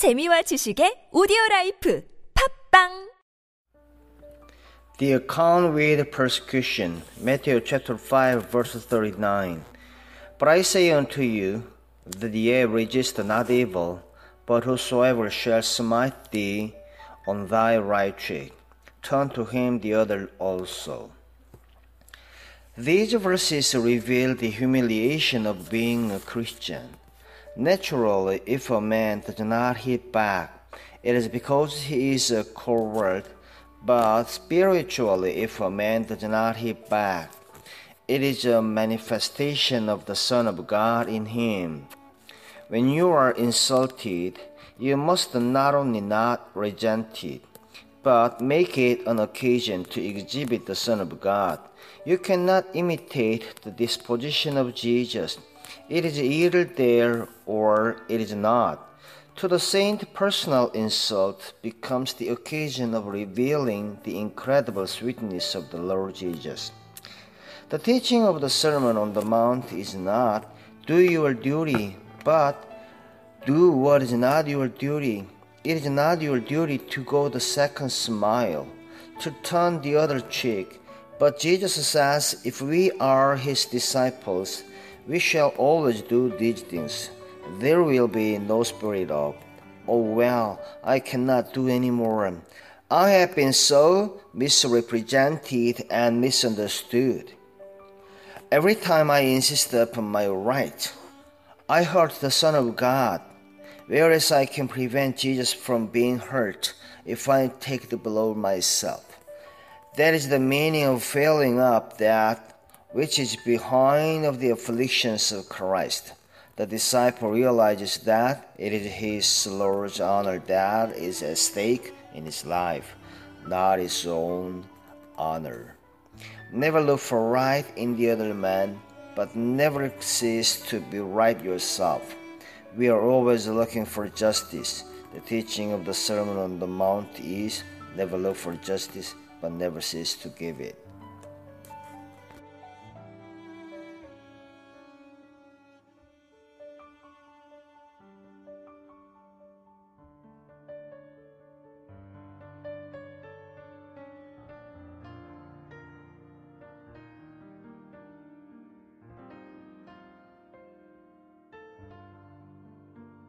재미와 지식의 오디오 라이프 팝빵 The account with persecution, Matthew chapter 5, verse 39. But I say unto you, that ye resist not evil, but whosoever shall smite thee on thy right cheek, turn to him the other also. These verses reveal the humiliation of being a Christian. Naturally, if a man does not hit back, it is because he is a coward. But spiritually, if a man does not hit back, it is a manifestation of the Son of God in him. When you are insulted, you must not only not resent it, but make it an occasion to exhibit the Son of God. You cannot imitate the disposition of Jesus. It is either there or it is not. To the saint, personal insult becomes the occasion of revealing the incredible sweetness of the Lord Jesus. The teaching of the Sermon on the Mount is not do your duty, but do what is not your duty. It is not your duty to go the second smile, to turn the other cheek. But Jesus says if we are his disciples, we shall always do these things. There will be no spirit of, oh well, I cannot do any more. I have been so misrepresented and misunderstood. Every time I insist upon my right, I hurt the Son of God, whereas I can prevent Jesus from being hurt if I take the blow myself. That is the meaning of filling up that which is behind of the afflictions of Christ. The disciple realizes that it is his Lord's honor that is at stake in his life, not his own honor. Never look for right in the other man, but never cease to be right yourself. We are always looking for justice. The teaching of the Sermon on the Mount is never look for justice, but never cease to give it.